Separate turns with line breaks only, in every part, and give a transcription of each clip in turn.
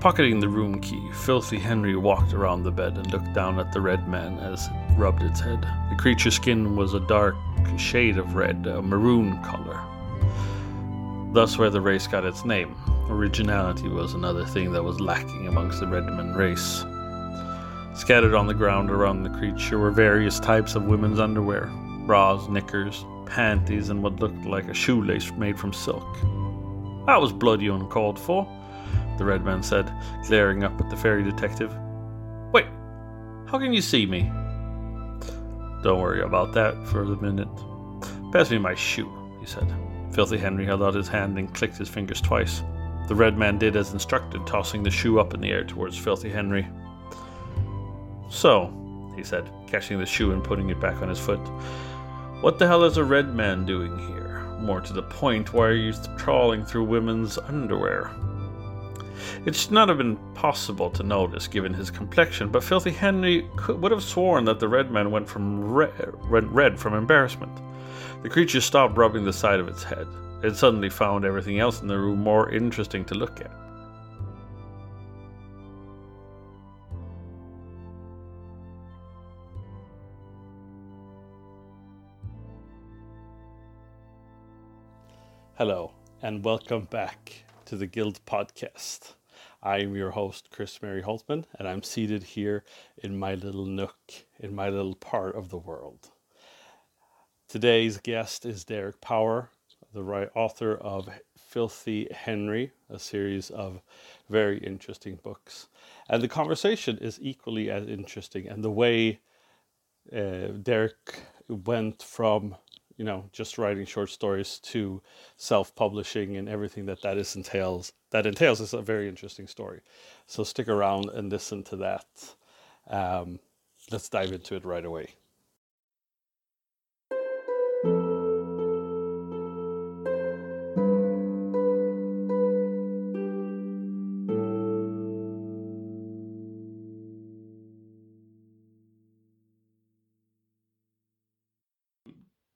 Pocketing the room key, Filthy Henry walked around the bed and looked down at the red man as it rubbed its head. The creature's skin was a dark shade of red, a maroon color. Thus, where the race got its name. Originality was another thing that was lacking amongst the Redman race. Scattered on the ground around the creature were various types of women's underwear bras, knickers, panties, and what looked like a shoelace made from silk. That was bloody uncalled for the red man said, glaring up at the fairy detective. Wait, how can you see me? Don't worry about that for a minute. Pass me my shoe, he said. Filthy Henry held out his hand and clicked his fingers twice. The red man did as instructed, tossing the shoe up in the air towards Filthy Henry. So, he said, catching the shoe and putting it back on his foot, what the hell is a red man doing here? More to the point, why are you trawling through women's underwear? It should not have been possible to notice given his complexion, but Filthy Henry could, would have sworn that the red man went from red, went red from embarrassment. The creature stopped rubbing the side of its head. It suddenly found everything else in the room more interesting to look at. Hello, and welcome back to the Guild Podcast. I am your host, Chris Mary Holtman, and I'm seated here in my little nook, in my little part of the world. Today's guest is Derek Power, the author of Filthy Henry, a series of very interesting books. And the conversation is equally as interesting, and the way uh, Derek went from you know, just writing short stories to self-publishing and everything that that is entails. That entails is a very interesting story. So stick around and listen to that. Um, let's dive into it right away.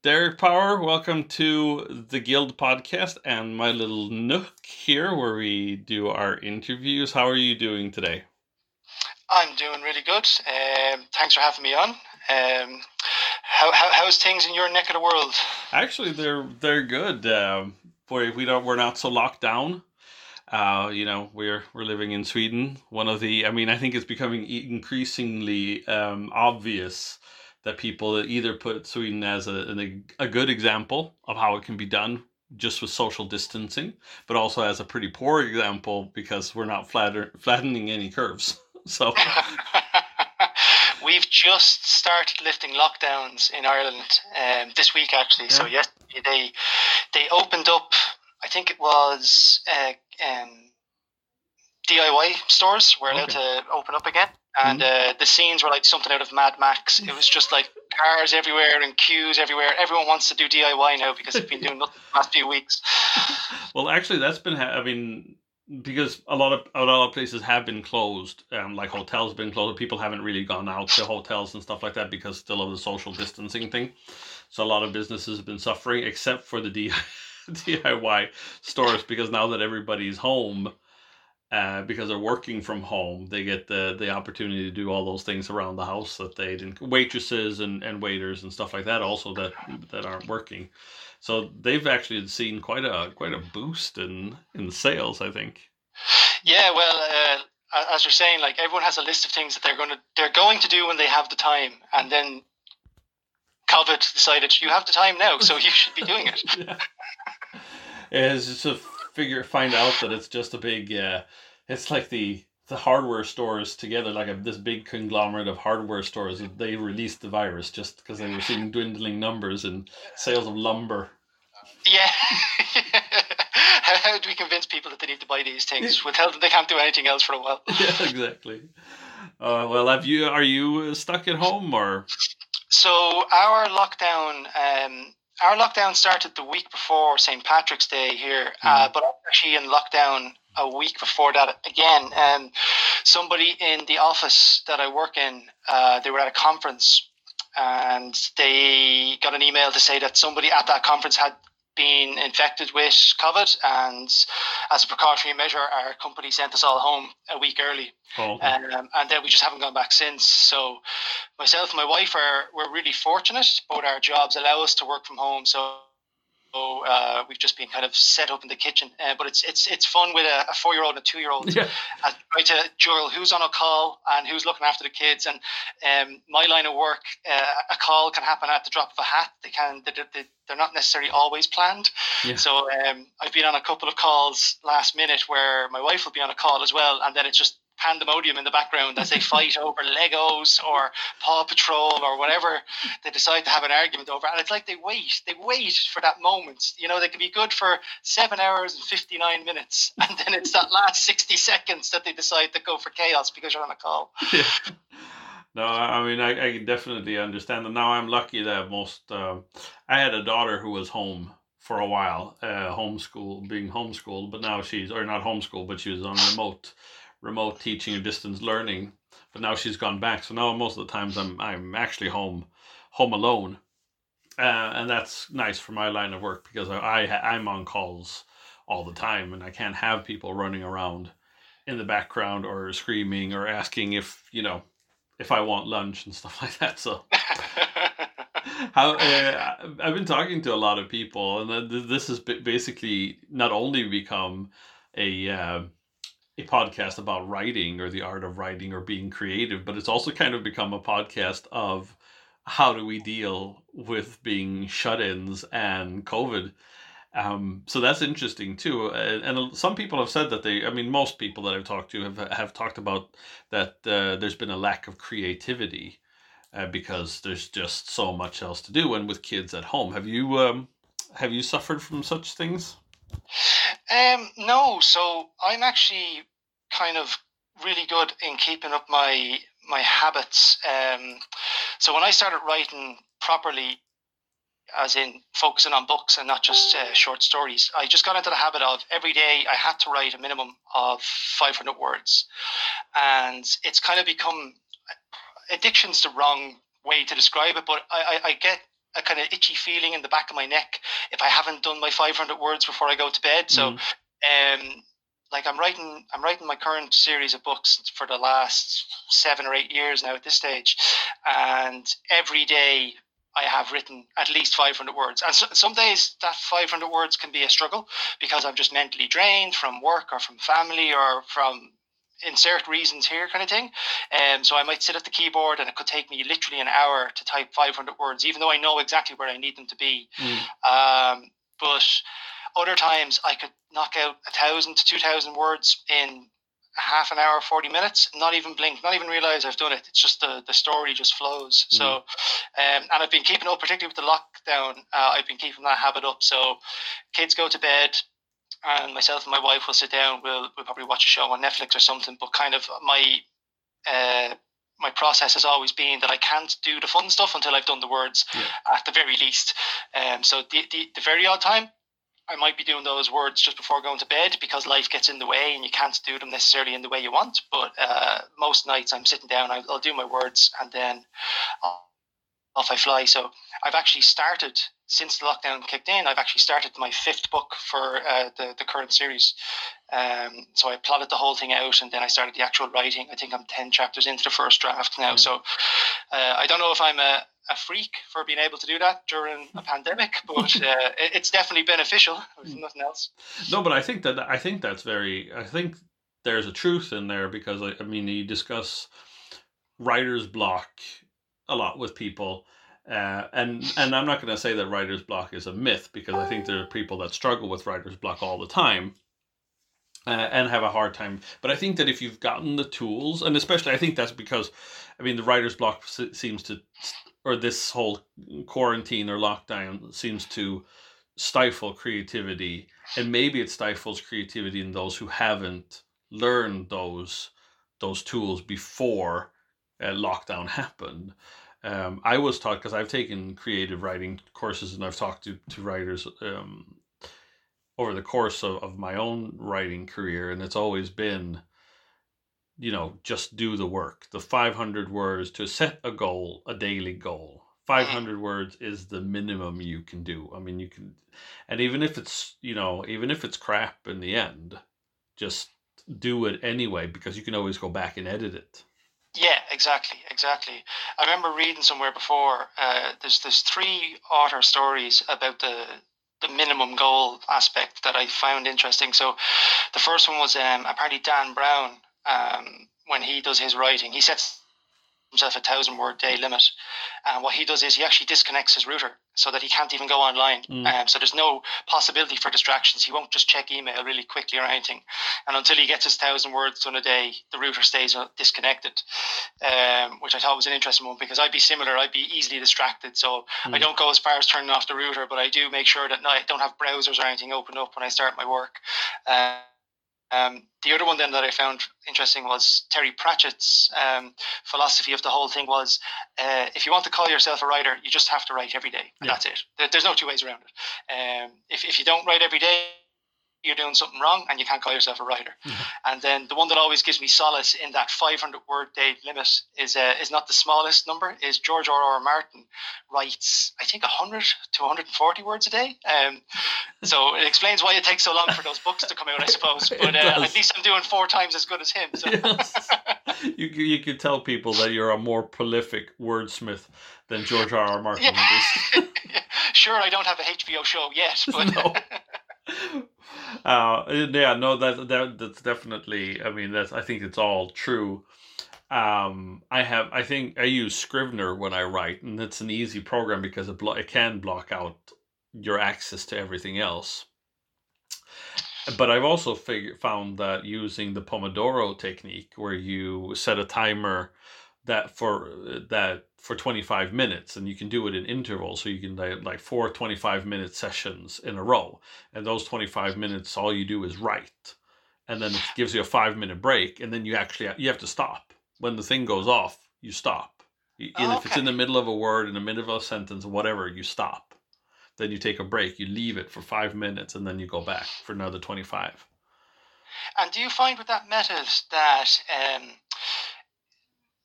Derek Power, welcome to the Guild podcast and my little nook here where we do our interviews. How are you doing today?
I'm doing really good. Um, thanks for having me on. Um, how, how, how's things in your neck of the world?
Actually, they're they're good. Um, we we don't we're not so locked down. Uh, you know, we're we're living in Sweden. One of the, I mean, I think it's becoming increasingly um, obvious that people either put Sweden as a, a, a good example of how it can be done just with social distancing, but also as a pretty poor example because we're not flatter, flattening any curves. So
we've just started lifting lockdowns in Ireland um, this week, actually. Yeah. So yes, they they opened up. I think it was uh, um, DIY stores were allowed okay. to open up again and mm-hmm. uh, the scenes were like something out of Mad Max. It was just like cars everywhere and queues everywhere. Everyone wants to do DIY now because they've been doing nothing the last few weeks.
well, actually, that's been. Ha- I mean, because a lot of a lot of places have been closed, um, like hotels have been closed. People haven't really gone out to hotels and stuff like that because still of the social distancing thing. So a lot of businesses have been suffering, except for the DIY stores, because now that everybody's home uh, because they're working from home, they get the the opportunity to do all those things around the house that they didn't. Waitresses and, and waiters and stuff like that also that that aren't working, so they've actually seen quite a quite a boost in in sales. I think.
Yeah, well, uh, as you're saying, like everyone has a list of things that they're going to they're going to do when they have the time, and then COVID decided you have the time now, so you should be doing it. yeah.
It's just a figure find out that it's just a big uh, it's like the the hardware stores together like a, this big conglomerate of hardware stores they released the virus just because they were seeing dwindling numbers and sales of lumber.
Yeah. How, how do we convince people that they need to buy these things with them they can't do anything else for a while?
Yeah exactly. Uh, well have you are you stuck at home or?
So our lockdown um, our lockdown started the week before St. Patrick's Day here, mm. uh, but actually in lockdown a week before that again. And somebody in the office that I work in, uh, they were at a conference and they got an email to say that somebody at that conference had been infected with COVID, and as a precautionary measure, our company sent us all home a week early. Oh. Um, and then we just haven't gone back since. So, myself and my wife are we're really fortunate. Both our jobs allow us to work from home. So so uh, we've just been kind of set up in the kitchen. Uh, but it's it's it's fun with a, a four year old and a two year old. Yeah. I try to juggle who's on a call and who's looking after the kids. And um, my line of work, uh, a call can happen at the drop of a hat. They can they, they, they're not necessarily always planned. Yeah. So um, I've been on a couple of calls last minute where my wife will be on a call as well, and then it's just pandemonium in the background as they fight over Legos or Paw Patrol or whatever they decide to have an argument over. And it's like they wait, they wait for that moment. You know, they can be good for seven hours and 59 minutes. And then it's that last 60 seconds that they decide to go for chaos because you're on a call. Yeah.
No, I mean, I, I can definitely understand that. Now I'm lucky that most, uh, I had a daughter who was home for a while, uh, homeschool, being homeschooled, but now she's, or not homeschooled, but she was on remote remote teaching and distance learning. But now she's gone back, so now most of the times I'm I'm actually home home alone, uh, and that's nice for my line of work because I, I I'm on calls all the time, and I can't have people running around in the background or screaming or asking if you know if I want lunch and stuff like that. So. how uh, I've been talking to a lot of people, and this has basically not only become a uh, a podcast about writing or the art of writing or being creative, but it's also kind of become a podcast of how do we deal with being shut-ins and COVID. Um, so that's interesting too. And, and, some people have said that they, I mean, most people that I've talked to have have talked about that uh, there's been a lack of creativity uh, because there's just so much else to do. And with kids at home, have you um, have you suffered from such things?
Um, no, so I'm actually kind of really good in keeping up my my habits. Um, so when I started writing properly, as in focusing on books and not just uh, short stories, I just got into the habit of every day I had to write a minimum of 500 words, and it's kind of become addiction's the wrong way to describe it, but I, I, I get a kind of itchy feeling in the back of my neck if I haven't done my 500 words before I go to bed. So, mm. um, like I'm writing, I'm writing my current series of books for the last seven or eight years now at this stage, and every day I have written at least 500 words. And so, some days that 500 words can be a struggle because I'm just mentally drained from work or from family or from insert reasons here kind of thing. Um, so I might sit at the keyboard and it could take me literally an hour to type 500 words, even though I know exactly where I need them to be. Mm. Um, but other times I could knock out a thousand to two thousand words in half an hour, 40 minutes, not even blink, not even realize I've done it. It's just the, the story just flows. Mm. So, um, and I've been keeping up, particularly with the lockdown, uh, I've been keeping that habit up. So, kids go to bed, and myself and my wife will sit down. We'll we'll probably watch a show on Netflix or something. But kind of my uh, my process has always been that I can't do the fun stuff until I've done the words yeah. at the very least. Um, so the, the the very odd time. I might be doing those words just before going to bed because life gets in the way and you can't do them necessarily in the way you want. But uh, most nights I'm sitting down, I'll, I'll do my words, and then I'll off I fly. So I've actually started since the lockdown kicked in. I've actually started my fifth book for uh, the the current series. Um, so I plotted the whole thing out, and then I started the actual writing. I think I'm ten chapters into the first draft now. Mm. So uh, I don't know if I'm a a freak for being able to do that during a pandemic, but uh, it's definitely beneficial. If nothing else.
No, but I think that I think that's very. I think there's a truth in there because I, I mean you discuss writer's block a lot with people. Uh, and and I'm not going to say that writer's block is a myth because I think there are people that struggle with writer's block all the time uh, and have a hard time. But I think that if you've gotten the tools, and especially I think that's because, I mean, the writer's block seems to, or this whole quarantine or lockdown seems to stifle creativity, and maybe it stifles creativity in those who haven't learned those those tools before uh, lockdown happened. Um, I was taught because I've taken creative writing courses and I've talked to, to writers um, over the course of, of my own writing career, and it's always been, you know, just do the work. The 500 words to set a goal, a daily goal, 500 words is the minimum you can do. I mean, you can, and even if it's, you know, even if it's crap in the end, just do it anyway because you can always go back and edit it.
Yeah, exactly, exactly. I remember reading somewhere before. Uh, there's there's three author stories about the the minimum goal aspect that I found interesting. So, the first one was um, apparently Dan Brown. Um, when he does his writing, he sets himself a thousand word day limit. And what he does is he actually disconnects his router so that he can't even go online. Mm. Um, so there's no possibility for distractions. He won't just check email really quickly or anything. And until he gets his thousand words done a day, the router stays uh, disconnected, um, which I thought was an interesting one because I'd be similar. I'd be easily distracted. So mm. I don't go as far as turning off the router, but I do make sure that I don't have browsers or anything open up when I start my work. Uh, um, the other one then that I found interesting was Terry Pratchett's um, philosophy of the whole thing was uh, if you want to call yourself a writer, you just have to write every day, and yeah. that's it. There's no two ways around it. Um, if, if you don't write every day, you're doing something wrong and you can't call yourself a writer. Mm-hmm. And then the one that always gives me solace in that 500 word day limit is uh, is not the smallest number. Is George R. R. Martin writes I think 100 to 140 words a day. Um, so it explains why it takes so long for those books to come out, I suppose. But uh, at least I'm doing four times as good as him. So. yes.
you you could tell people that you're a more prolific wordsmith than George R. R. Martin. Yeah.
sure, I don't have a HBO show yet, but. No
uh, yeah, no, that that that's definitely. I mean, that's. I think it's all true. Um, I have. I think I use Scrivener when I write, and it's an easy program because it blo- it can block out your access to everything else. But I've also fig- found that using the Pomodoro technique, where you set a timer that for that for 25 minutes and you can do it in intervals so you can like four 25 minute sessions in a row and those 25 minutes all you do is write and then it gives you a five minute break and then you actually you have to stop. When the thing goes off you stop. And okay. if it's in the middle of a word in the middle of a sentence whatever you stop. Then you take a break you leave it for five minutes and then you go back for another 25
and do you find with that method that um,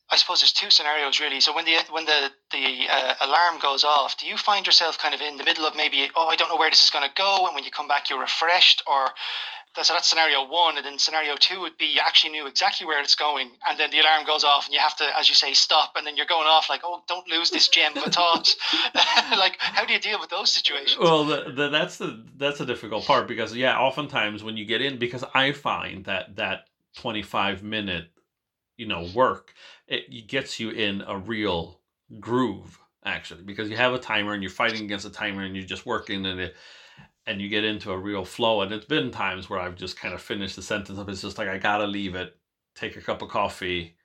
I suppose there's two scenarios really. So when the when the the uh, alarm goes off, do you find yourself kind of in the middle of maybe oh I don't know where this is going to go, and when you come back you're refreshed, or so that's scenario one, and then scenario two would be you actually knew exactly where it's going, and then the alarm goes off, and you have to, as you say, stop, and then you're going off like oh don't lose this gem of thought. like how do you deal with those situations?
Well, the, the, that's the that's a difficult part because yeah, oftentimes when you get in, because I find that that 25 minute you know work it gets you in a real groove actually because you have a timer and you're fighting against a timer and you're just working and it and you get into a real flow. And it's been times where i've just kind of finished the sentence up. It's just like i gotta leave it take a cup of coffee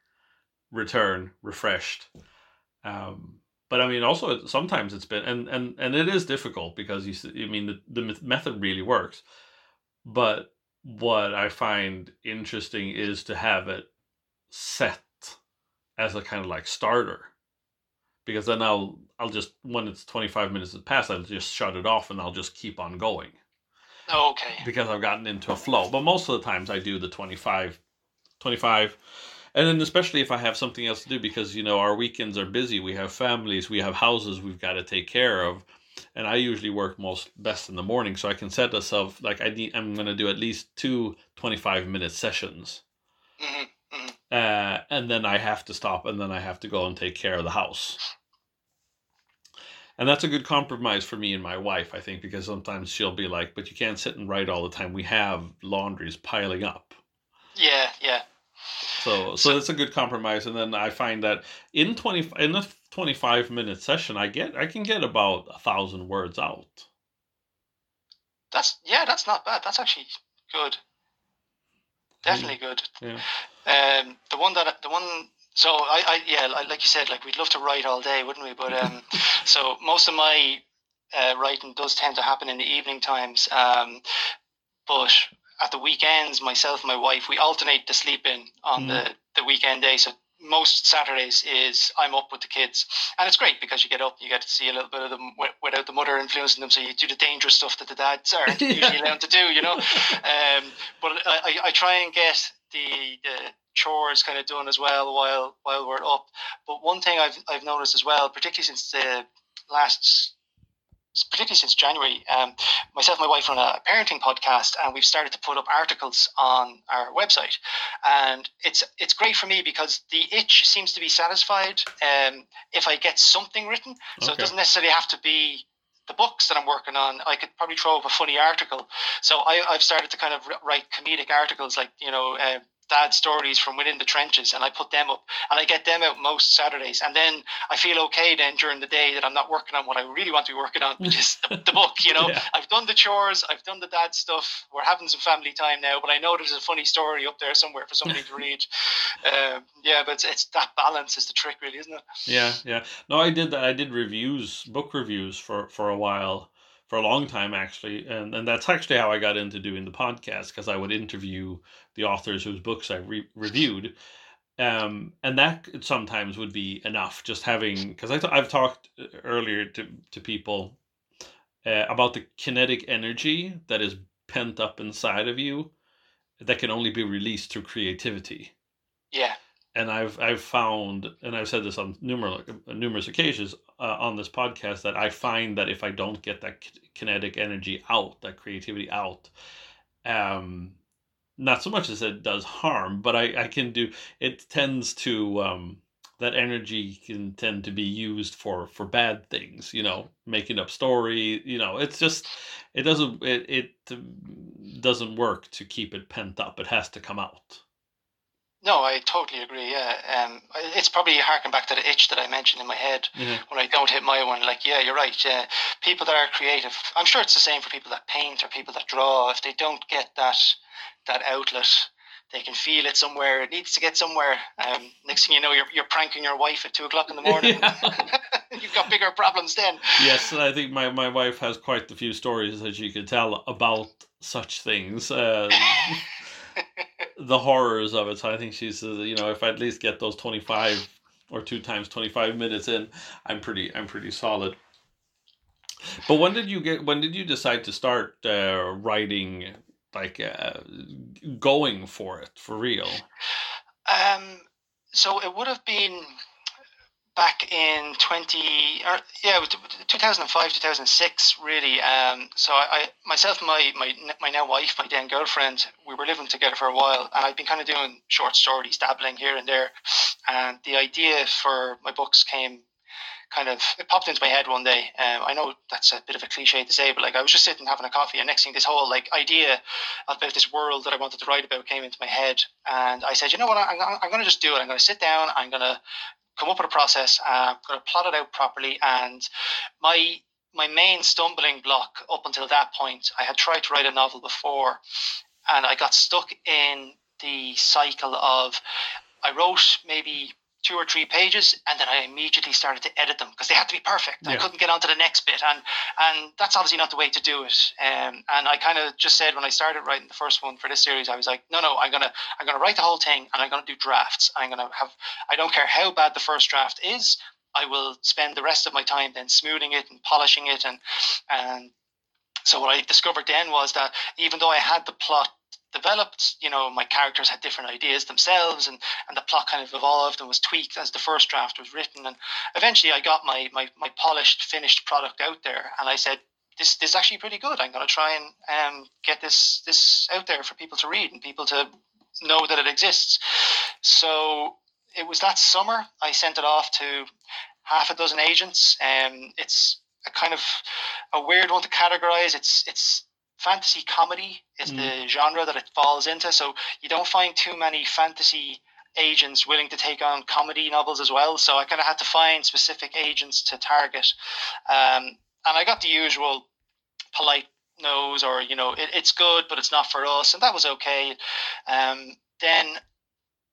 return refreshed. Um, but i mean also sometimes it's been and and and it is difficult because you i mean the, the method really works. But what i find interesting is to have it set as a kind of like starter because then I'll I'll just when it's 25 minutes has passed I'll just shut it off and I'll just keep on going.
Okay.
Because I've gotten into a flow. But most of the times I do the 25 25 and then especially if I have something else to do because you know our weekends are busy, we have families, we have houses we've got to take care of. And I usually work most best in the morning so I can set myself like I need I'm going to do at least two 25 minute sessions. Mm-hmm. Uh, and then I have to stop, and then I have to go and take care of the house. And that's a good compromise for me and my wife, I think, because sometimes she'll be like, "But you can't sit and write all the time. We have laundries piling up."
Yeah, yeah.
So, so it's a good compromise, and then I find that in twenty in a twenty five minute session, I get I can get about a thousand words out.
That's yeah, that's not bad. That's actually good. Definitely good.
Yeah.
Um, the one that the one. So I, I yeah, like you said, like we'd love to write all day, wouldn't we? But um, so most of my uh, writing does tend to happen in the evening times. Um, but at the weekends, myself and my wife, we alternate the sleep in on mm. the, the weekend day. So most Saturdays is I'm up with the kids, and it's great because you get up, you get to see a little bit of them without the mother influencing them. So you do the dangerous stuff that the dads aren't usually allowed to do, you know. Um, but I, I try and get the the chores kind of done as well while while we're up. But one thing I've I've noticed as well, particularly since the last particularly since January, um, myself and my wife run a parenting podcast, and we've started to put up articles on our website. And it's it's great for me because the itch seems to be satisfied um, if I get something written. So okay. it doesn't necessarily have to be the books that I'm working on, I could probably throw up a funny article. So I, I've started to kind of write comedic articles, like you know, uh, dad stories from within the trenches and I put them up and I get them out most Saturdays. And then I feel okay then during the day that I'm not working on what I really want to be working on which is the, the book you know? Yeah. I've done the chores I've done the dad stuff we're having some family time now but I know there's a funny story up there somewhere for somebody to read. Um, yeah but it's, it's that balance is the trick really isn't it?
Yeah yeah. No I did that. I did reviews book reviews for for a while for a long time actually and, and that's actually how i got into doing the podcast because i would interview the authors whose books i re- reviewed. Um, and that sometimes would be enough just having because i've talked uh, earlier to, to people uh, about the kinetic energy that is pent up inside of you that can only be released through creativity.
Yeah
and I've I've found, and I've said this on numerous numerous occasions uh, on this podcast, that I find that if I don't get that kinetic energy out, that creativity out, um, not so much as it does harm, but I I can do it tends to um that energy can tend to be used for for bad things you know making up story you know it's just it doesn't it, it doesn't work to keep it pent up. It has to come out
no, I totally agree. Yeah, um, it's probably harking back to the itch that I mentioned in my head mm-hmm. when I don't hit my one. Like, yeah, you're right. Yeah, people that are creative, I'm sure it's the same for people that paint or people that draw. If they don't get that that outlet, they can feel it somewhere. It needs to get somewhere. Um, next thing you know, you're you're pranking your wife at two o'clock in the morning. You've got bigger problems then.
Yes, and I think my my wife has quite a few stories that she could tell about such things. Uh, the horrors of it. So I think she's, uh, you know, if I at least get those twenty five or two times twenty five minutes in, I'm pretty, I'm pretty solid. But when did you get? When did you decide to start uh, writing? Like uh, going for it for real.
Um. So it would have been back in 20 or yeah 2005 2006 really um so I, I myself my my my now wife my then girlfriend we were living together for a while and I've been kind of doing short stories dabbling here and there and the idea for my books came kind of it popped into my head one day um, I know that's a bit of a cliche to say but like I was just sitting having a coffee and next thing this whole like idea about this world that I wanted to write about came into my head and I said you know what I'm, I'm going to just do it I'm going to sit down I'm going to come up with a process. Uh, going to plot it out properly. And my my main stumbling block up until that point, I had tried to write a novel before, and I got stuck in the cycle of I wrote maybe two or three pages and then I immediately started to edit them because they had to be perfect. Yeah. I couldn't get on to the next bit and and that's obviously not the way to do it. Um, and I kind of just said when I started writing the first one for this series, I was like, no, no, I'm gonna I'm gonna write the whole thing and I'm gonna do drafts. I'm gonna have I don't care how bad the first draft is. I will spend the rest of my time then smoothing it and polishing it and and so what I discovered then was that even though I had the plot developed, you know, my characters had different ideas themselves and, and the plot kind of evolved and was tweaked as the first draft was written. And eventually I got my, my, my polished, finished product out there and I said, this, this is actually pretty good. I'm going to try and um, get this, this out there for people to read and people to know that it exists. So it was that summer I sent it off to half a dozen agents. Um, it's a kind of a weird one to categorize. It's, it's fantasy comedy is mm. the genre that it falls into. So you don't find too many fantasy agents willing to take on comedy novels as well. So I kind of had to find specific agents to target. Um, and I got the usual polite nose or, you know, it, it's good, but it's not for us. And that was okay. Um, then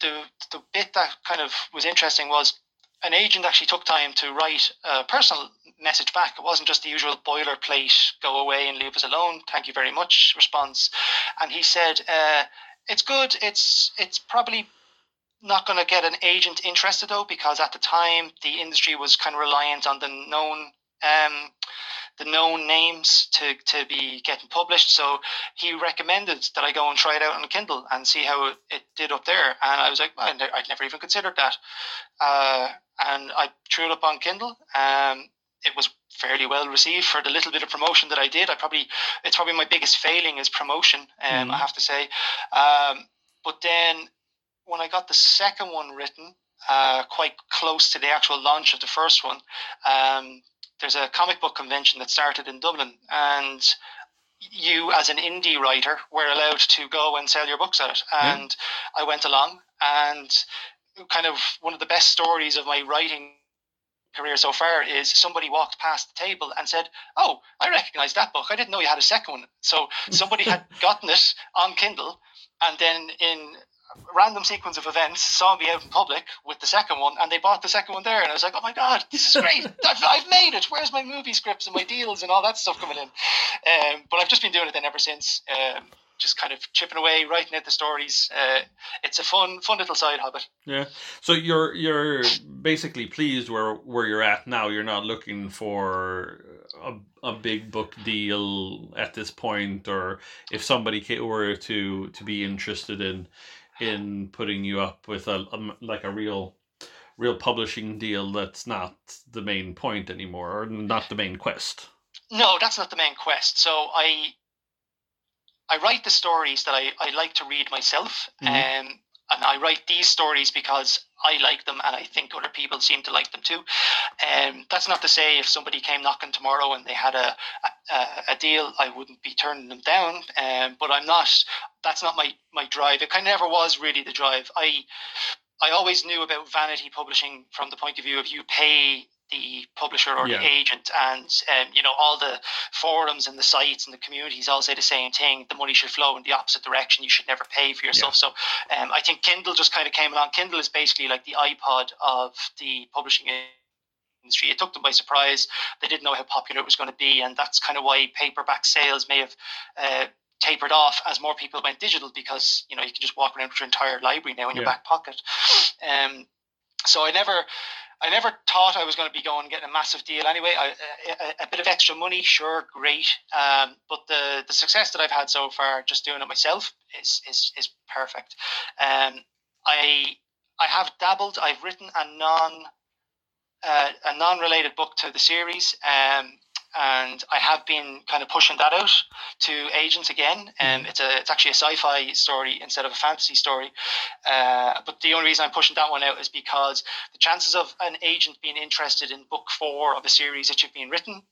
the, the bit that kind of was interesting was an agent actually took time to write a personal message back. It wasn't just the usual boilerplate, go away and leave us alone, thank you very much response. And he said, uh, it's good, it's, it's probably not going to get an agent interested though, because at the time the industry was kind of reliant on the known um, the known names to, to be getting published. So he recommended that I go and try it out on Kindle and see how it, did up there. And I was like, well, I'd never even considered that. Uh, and I threw it up on Kindle. Um, it was fairly well received for the little bit of promotion that I did. I probably it's probably my biggest failing is promotion. Um, mm. I have to say. Um, but then when I got the second one written, uh, quite close to the actual launch of the first one, um, there's a comic book convention that started in Dublin, and you as an indie writer were allowed to go and sell your books at it. And yeah. I went along, and kind of one of the best stories of my writing career so far is somebody walked past the table and said, "Oh, I recognize that book. I didn't know you had a second one." So somebody had gotten it on Kindle, and then in random sequence of events saw me out in public with the second one and they bought the second one there and I was like oh my god this is great I've, I've made it where's my movie scripts and my deals and all that stuff coming in um, but I've just been doing it then ever since um, just kind of chipping away, writing out the stories. Uh, it's a fun, fun little side habit.
Yeah. So you're you're basically pleased where where you're at now. You're not looking for a, a big book deal at this point, or if somebody were to to be interested in in putting you up with a, a like a real real publishing deal that's not the main point anymore or not the main quest
no that's not the main quest so i I write the stories that I, I like to read myself. Mm-hmm. Um, and I write these stories because I like them and I think other people seem to like them too. Um, that's not to say if somebody came knocking tomorrow and they had a, a, a deal, I wouldn't be turning them down. Um, but I'm not, that's not my, my drive. It kind of never was really the drive. I, I always knew about vanity publishing from the point of view of you pay the publisher or yeah. the agent and um, you know all the forums and the sites and the communities all say the same thing the money should flow in the opposite direction you should never pay for yourself yeah. so um, i think kindle just kind of came along kindle is basically like the ipod of the publishing industry it took them by surprise they didn't know how popular it was going to be and that's kind of why paperback sales may have uh, tapered off as more people went digital because you know you can just walk around with your entire library now in yeah. your back pocket um, so i never I never thought I was going to be going and getting a massive deal anyway. I, a, a, bit of extra money, sure, great. Um, but the the success that I've had so far, just doing it myself, is is is perfect. Um, I I have dabbled. I've written a non uh, a non related book to the series. Um, and I have been kind of pushing that out to agents again. And um, it's a it's actually a sci-fi story instead of a fantasy story. Uh, but the only reason I'm pushing that one out is because the chances of an agent being interested in book four of a series that you've been written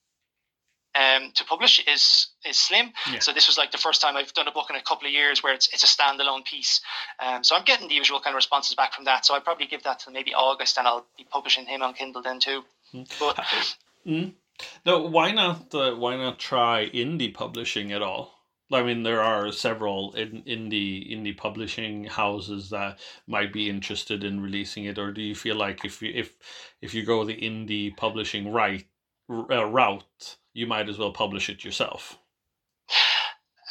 um, to publish is is slim. Yeah. So this was like the first time I've done a book in a couple of years where it's it's a standalone piece. Um, so I'm getting the usual kind of responses back from that. So I'd probably give that to maybe August, and I'll be publishing him on Kindle then too. Mm. But.
Mm. No, why not? Uh, why not try indie publishing at all? I mean, there are several in, indie indie publishing houses that might be interested in releasing it. Or do you feel like if you, if if you go the indie publishing right uh, route, you might as well publish it yourself?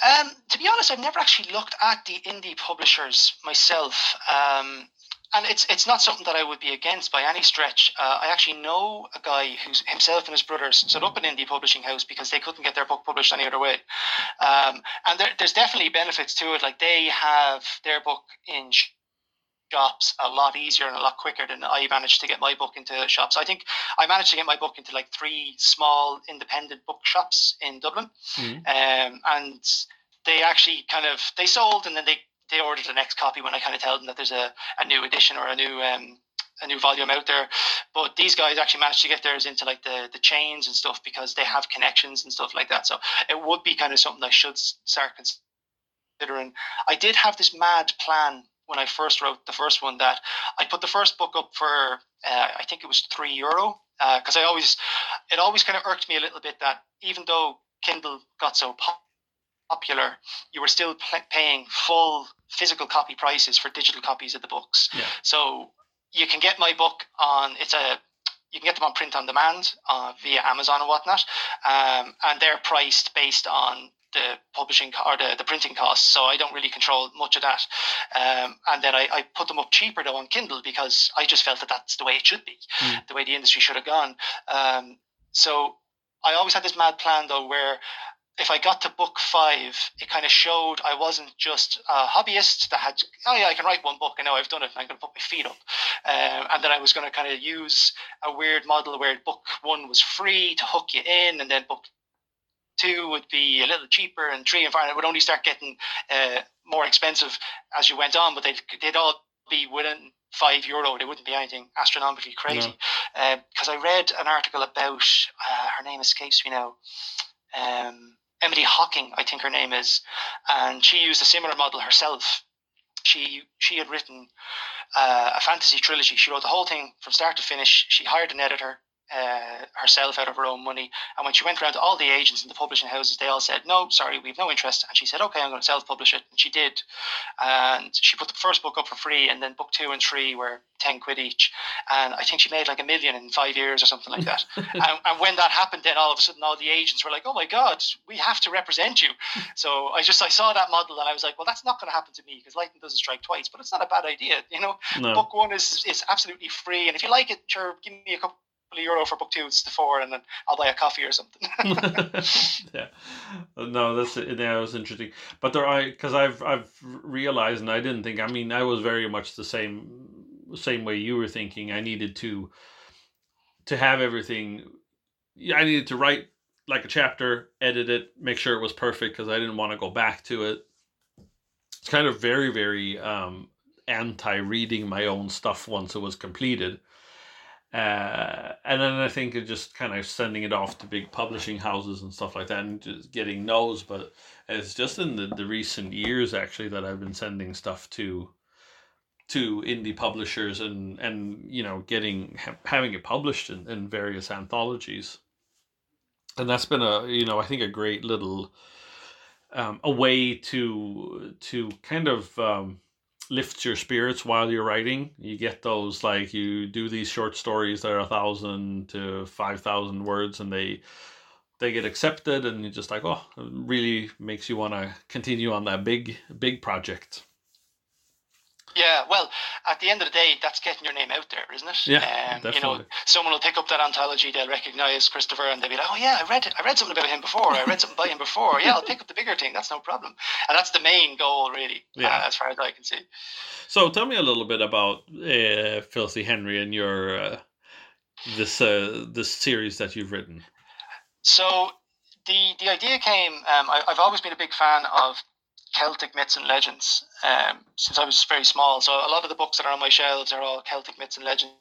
Um, to be honest, I've never actually looked at the indie publishers myself. Um, and it's it's not something that I would be against by any stretch. Uh, I actually know a guy who's himself and his brothers set up an indie publishing house because they couldn't get their book published any other way. Um, and there, there's definitely benefits to it. Like they have their book in shops a lot easier and a lot quicker than I managed to get my book into shops. I think I managed to get my book into like three small independent bookshops in Dublin, mm-hmm. um, and they actually kind of they sold and then they they order the next copy when I kind of tell them that there's a, a new edition or a new um, a new volume out there. But these guys actually managed to get theirs into like the the chains and stuff because they have connections and stuff like that. So it would be kind of something I should start considering. I did have this mad plan when I first wrote the first one that I put the first book up for uh, I think it was three euro because uh, I always it always kind of irked me a little bit that even though Kindle got so popular popular, you were still paying full physical copy prices for digital copies of the books. Yeah. So you can get my book on it's a you can get them on print on demand uh, via Amazon and whatnot, um, and they're priced based on the publishing or the, the printing costs. So I don't really control much of that. Um, and then I, I, put them up cheaper though on Kindle because I just felt that that's the way it should be, mm. the way the industry should have gone. Um, so I always had this mad plan though, where if I got to book five, it kind of showed I wasn't just a hobbyist that had, oh yeah, I can write one book. I know I've done it and I'm going to put my feet up. Um, and then I was going to kind of use a weird model where book one was free to hook you in, and then book two would be a little cheaper, and three and four, would only start getting uh, more expensive as you went on, but they'd, they'd all be within five euro. They wouldn't be anything astronomically crazy. Because no. uh, I read an article about, uh, her name escapes me now. Um, Emily Hocking, I think her name is, and she used a similar model herself. She she had written uh, a fantasy trilogy. She wrote the whole thing from start to finish. She hired an editor uh, herself out of her own money. And when she went around to all the agents and the publishing houses, they all said, "No, sorry, we've no interest." And she said, "Okay, I'm going to self-publish it," and she did. And she put the first book up for free, and then book two and three were ten quid each. And I think she made like a million in five years or something like that. and, and, when that happened, then all of a sudden, all the agents were like, "Oh my God, we have to represent you." so I just I saw that model, and I was like, "Well, that's not going to happen to me because lightning doesn't strike twice." But it's not a bad idea, you know. No. Book one is is absolutely free, and if you like it, sure, give me a couple euro for book two. It's the four, and then I'll buy a coffee or something.
yeah, no, that's yeah, that was interesting. But there, I because I've I've realized, and I didn't think. I mean, I was very much the same same way you were thinking. I needed to to have everything. Yeah, I needed to write like a chapter, edit it, make sure it was perfect because I didn't want to go back to it. It's kind of very very um, anti reading my own stuff once it was completed uh, and then I think just kind of sending it off to big publishing houses and stuff like that and just getting no's. But it's just in the, the recent years actually that I've been sending stuff to to indie publishers and and you know getting having it published in, in various anthologies and that's been a you know i think a great little um, a way to to kind of um, lifts your spirits while you're writing. You get those like you do these short stories that are a thousand to five thousand words, and they they get accepted, and you're just like, oh, it really makes you want to continue on that big big project.
Yeah, well, at the end of the day, that's getting your name out there, isn't it?
Yeah, um, definitely. You know,
someone will pick up that anthology, they'll recognize Christopher, and they'll be like, "Oh yeah, I read it. I read something about him before. I read something by him before. Yeah, I'll pick up the bigger thing. That's no problem." And that's the main goal, really, yeah. Uh, as far as I can see.
So, tell me a little bit about uh, Filthy Henry and your uh, this uh, this series that you've written.
So, the the idea came. Um, I, I've always been a big fan of Celtic myths and legends um, since I was very small. So a lot of the books that are on my shelves are all Celtic myths and legends.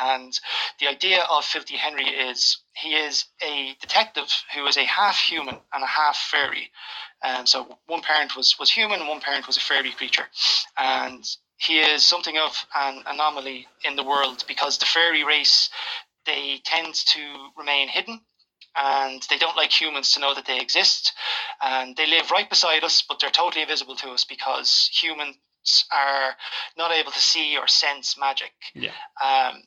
And the idea of Filthy Henry is he is a detective who is a half human and a half fairy. And so one parent was, was human, one parent was a fairy creature. And he is something of an anomaly in the world because the fairy race they tend to remain hidden and they don't like humans to know that they exist. And they live right beside us, but they're totally invisible to us because humans are not able to see or sense magic.
Yeah.
Um,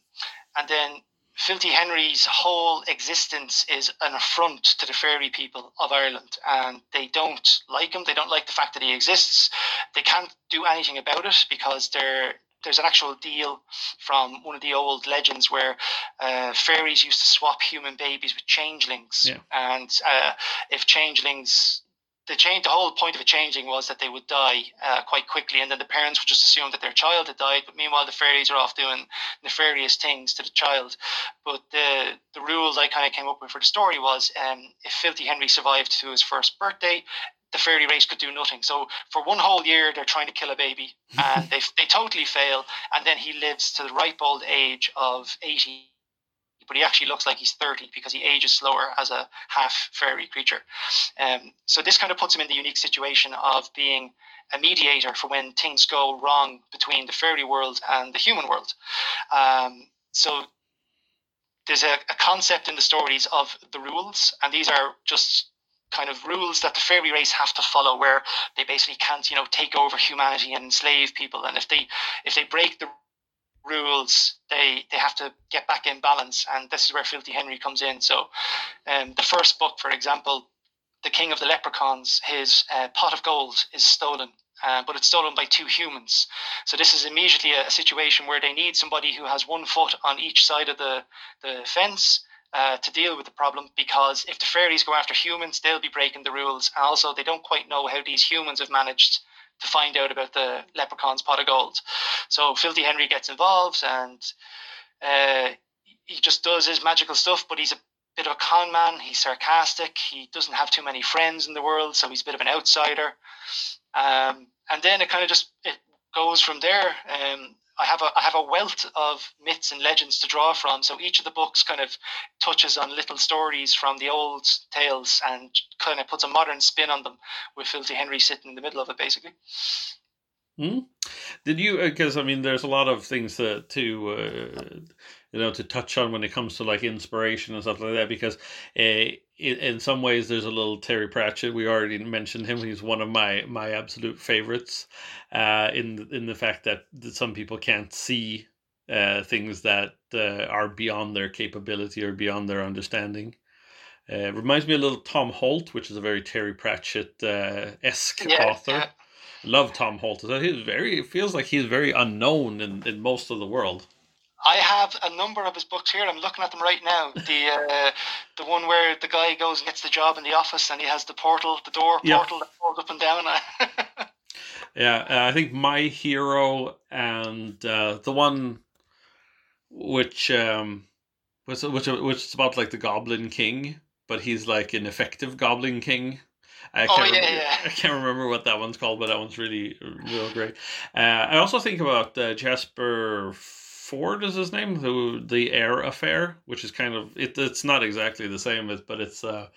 and then Filthy Henry's whole existence is an affront to the fairy people of Ireland, and they don't like him. They don't like the fact that he exists. They can't do anything about it because they're there's an actual deal from one of the old legends where uh, fairies used to swap human babies with changelings,
yeah.
and uh, if changelings the change, the whole point of a changing was that they would die uh, quite quickly, and then the parents would just assume that their child had died. But meanwhile, the fairies are off doing nefarious things to the child. But the the rules I kind of came up with for the story was, um, if Filthy Henry survived to his first birthday, the fairy race could do nothing. So for one whole year, they're trying to kill a baby, and they they totally fail. And then he lives to the ripe old age of eighty, but he actually looks like he's thirty because he ages slower as a half fairy creature. Um, so this kind of puts him in the unique situation of being a mediator for when things go wrong between the fairy world and the human world. Um, so there's a, a concept in the stories of the rules, and these are just kind of rules that the fairy race have to follow where they basically can't you know take over humanity and enslave people. And if they if they break the rules they they have to get back in balance. And this is where filthy henry comes in. So um, the first book for example the king of the leprechauns his uh, pot of gold is stolen uh, but it's stolen by two humans. So this is immediately a, a, situation where they need somebody who has one foot on each side of the, the fence uh, to deal with the problem because if the fairies go after humans, they'll be breaking the rules. And also, they don't quite know how these humans have managed to find out about the leprechaun's pot of gold. So Filthy Henry gets involved and uh, he just does his magical stuff, but he's a bit of a con man. He's sarcastic. He doesn't have too many friends in the world, so he's a bit of an outsider. Um, and then it kind of just it goes from there. Um, I have a I have a wealth of myths and legends to draw from. So each of the books kind of touches on little stories from the old tales and kind of puts a modern spin on them, with Filthy Henry sitting in the middle of it, basically.
Hmm. Did you? Because uh, I mean, there's a lot of things to to uh, you know to touch on when it comes to like inspiration and stuff like that. Because uh, in, in some ways, there's a little Terry Pratchett. We already mentioned him. He's one of my my absolute favorites. Uh, in in the fact that, that some people can't see uh, things that uh, are beyond their capability or beyond their understanding. Uh, reminds me a little Tom Holt, which is a very Terry Pratchett uh, esque yeah, author. Yeah. Love Tom Holt. So He's very. It feels like he's very unknown in, in most of the world.
I have a number of his books here. I'm looking at them right now. The uh, the one where the guy goes and gets the job in the office, and he has the portal, the door portal that goes up and down.
yeah, uh, I think my hero and uh, the one which um, which which which is about like the Goblin King, but he's like an effective Goblin King. I oh, can't, oh, yeah, remember, yeah. I can't remember what that one's called, but that one's really, real great. Uh, I also think about uh, Jasper Fforde is his name, who the Eyre Affair, which is kind of it, it's not exactly the same, but it's uh,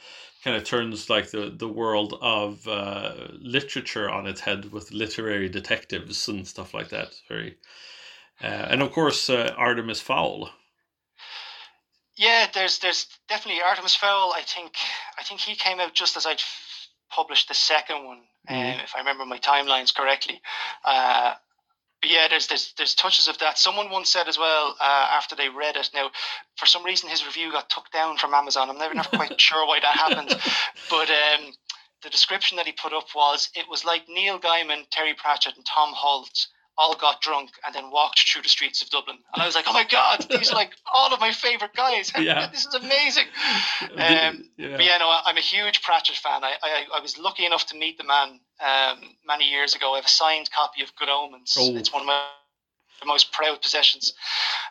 kind of turns like the the world of uh, literature on its head with literary detectives and stuff like that. Very, uh, and of course uh, Artemis Fowl.
Yeah, there's there's definitely Artemis Fowl. I think I think he came out just as I'd published the second one, mm. um, if I remember my timelines correctly. Uh, yeah, there's, there's there's touches of that. Someone once said as well uh, after they read it. Now, for some reason, his review got took down from Amazon. I'm never, never quite sure why that happened, but um, the description that he put up was it was like Neil Gaiman, Terry Pratchett, and Tom Holt all got drunk and then walked through the streets of Dublin. And I was like, oh my God, these are like all of my favorite guys. Yeah. this is amazing. Um, yeah. But yeah, no, I'm a huge Pratchett fan. I, I, I was lucky enough to meet the man um, many years ago. I have a signed copy of Good Omens. Oh. It's one of my most proud possessions.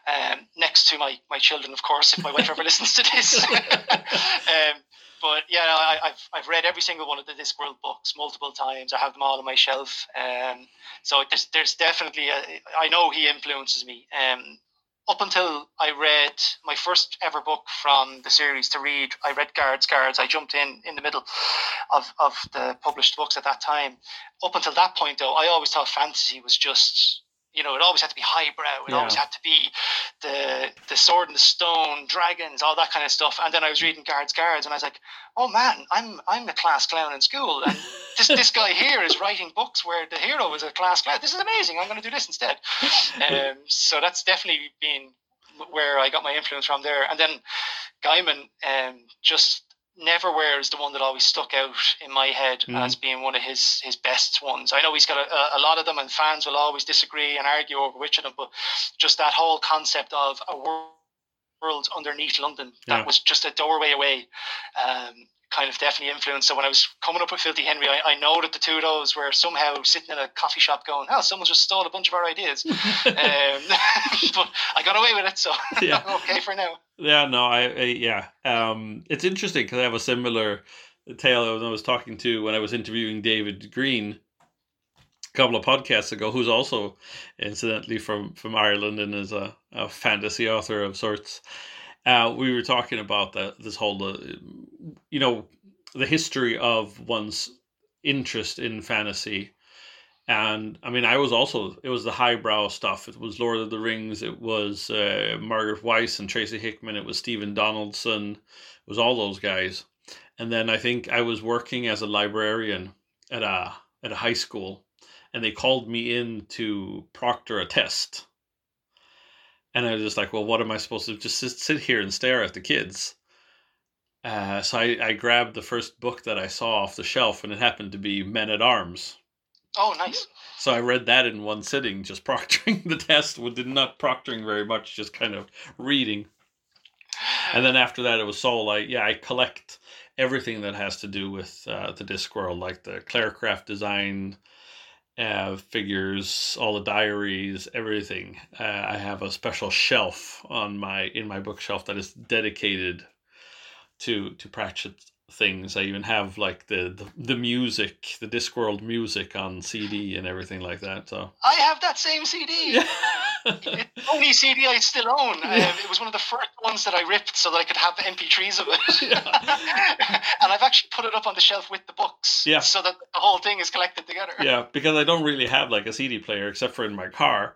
Um, next to my, my children, of course, if my wife ever listens to this. um, but yeah, I, have I've read every single one of the Discworld books multiple times. I have them all on my shelf. Um, so there's there's definitely a, I know he influences me. Um, up until I read my first ever book from the series to read, I read Guards Guards. I jumped in in the middle of, of the published books at that time. Up until that point, though, I always thought fantasy was just you know, it always had to be highbrow. It yeah. always had to be the the sword and the stone, dragons, all that kind of stuff. And then I was reading Guards Guards, and I was like, oh man, I'm I'm a class clown in school, and this this guy here is writing books where the hero is a class clown. This is amazing. I'm going to do this instead. Um, so that's definitely been where I got my influence from there. And then Gaiman um, just Neverwhere is the one that always stuck out in my head mm. as being one of his his best ones. I know he's got a, a, lot of them, and fans will always disagree and argue over which of them. But just that whole concept of a world underneath London that yeah. was just a doorway away um, kind of definitely influenced. So when I was coming up with Filthy Henry, I, I know that the two of those were somehow sitting in a coffee shop going, "Oh, someone just stole a bunch of our ideas," um, but I got away with it, so yeah. okay for now.
Yeah, no, I, I yeah, um, it's interesting because I have a similar tale I was talking to when I was interviewing David Green a couple of podcasts ago, who's also incidentally from from Ireland and is a, a fantasy author of sorts uh, we were talking about that this whole uh, you know the history of one's interest in fantasy and i mean i was also it was the highbrow stuff. It was lord of the rings. It was uh, margaret Weis and tracy hickman. It was stephen donaldson. It was all those guys. And then i think i was working as a librarian at a at a high school and they called me in to proctor a test. And I was just like, well, what am I supposed to just sit, sit here and stare at the kids? Uh, so I, I grabbed the first book that I saw off the shelf, and it happened to be Men at Arms.
Oh, nice.
So I read that in one sitting, just proctoring the test. Did not proctoring very much, just kind of reading. and then after that, it was so I yeah, I collect everything that has to do with uh, the Discworld, like the Clarecraft design uh, figures, all the diaries, everything. Uh, I have a special shelf on my in my bookshelf that is dedicated to to Pratchett things. I even have like the, the, the music, the Discworld music on CD and everything like that. So
I have that same CD. Yeah. it's the only CD I still own. Yeah. Um, it was one of the first ones that I ripped so that I could have MP3s of it. Yeah. and I've actually put it up on the shelf with the books.
Yeah.
So that the whole thing is collected together.
Yeah, because I don't really have like a CD player except for in my car.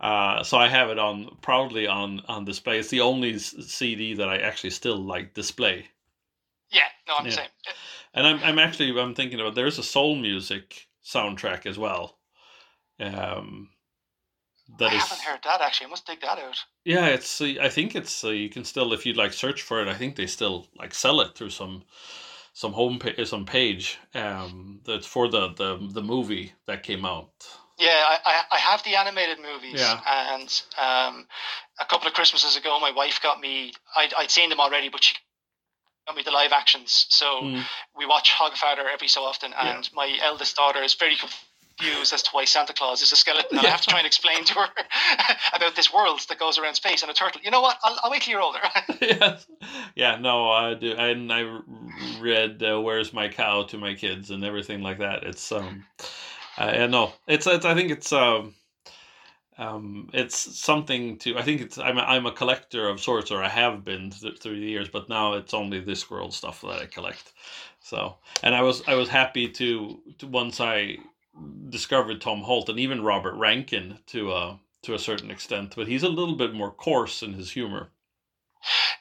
Uh, so I have it on proudly on on display. It's the only CD that I actually still like display.
Yeah, no, I'm yeah. the same.
And I'm I'm actually I'm thinking about there's a soul music soundtrack as well. Um,
that I is, haven't heard that actually. I must dig that out.
Yeah, it's. Uh, I think it's. Uh, you can still, if you'd like, search for it. I think they still like sell it through some, some home page, some page. Um, that's for the the the movie that came out.
Yeah, I, I, I have the animated movies.
Yeah.
And um, a couple of Christmases ago, my wife got me. I'd, I'd seen them already, but she me the live actions. So mm. we watch Hogfather every so often, and yeah. my eldest daughter is very confused as to why Santa Claus is a skeleton. And yeah. I have to try and explain to her about this world that goes around space and a turtle. You know what? I'll, I'll wait till you're older.
yes. Yeah, no, I do. And I read uh, Where's My Cow to my kids and everything like that. It's, um, uh, no, it's, it's, I think it's, um, um, it's something to. I think it's. I'm. A, I'm a collector of sorts, or I have been th- through the years. But now it's only Discworld stuff that I collect. So, and I was I was happy to, to once I discovered Tom Holt and even Robert Rankin to a to a certain extent, but he's a little bit more coarse in his humor.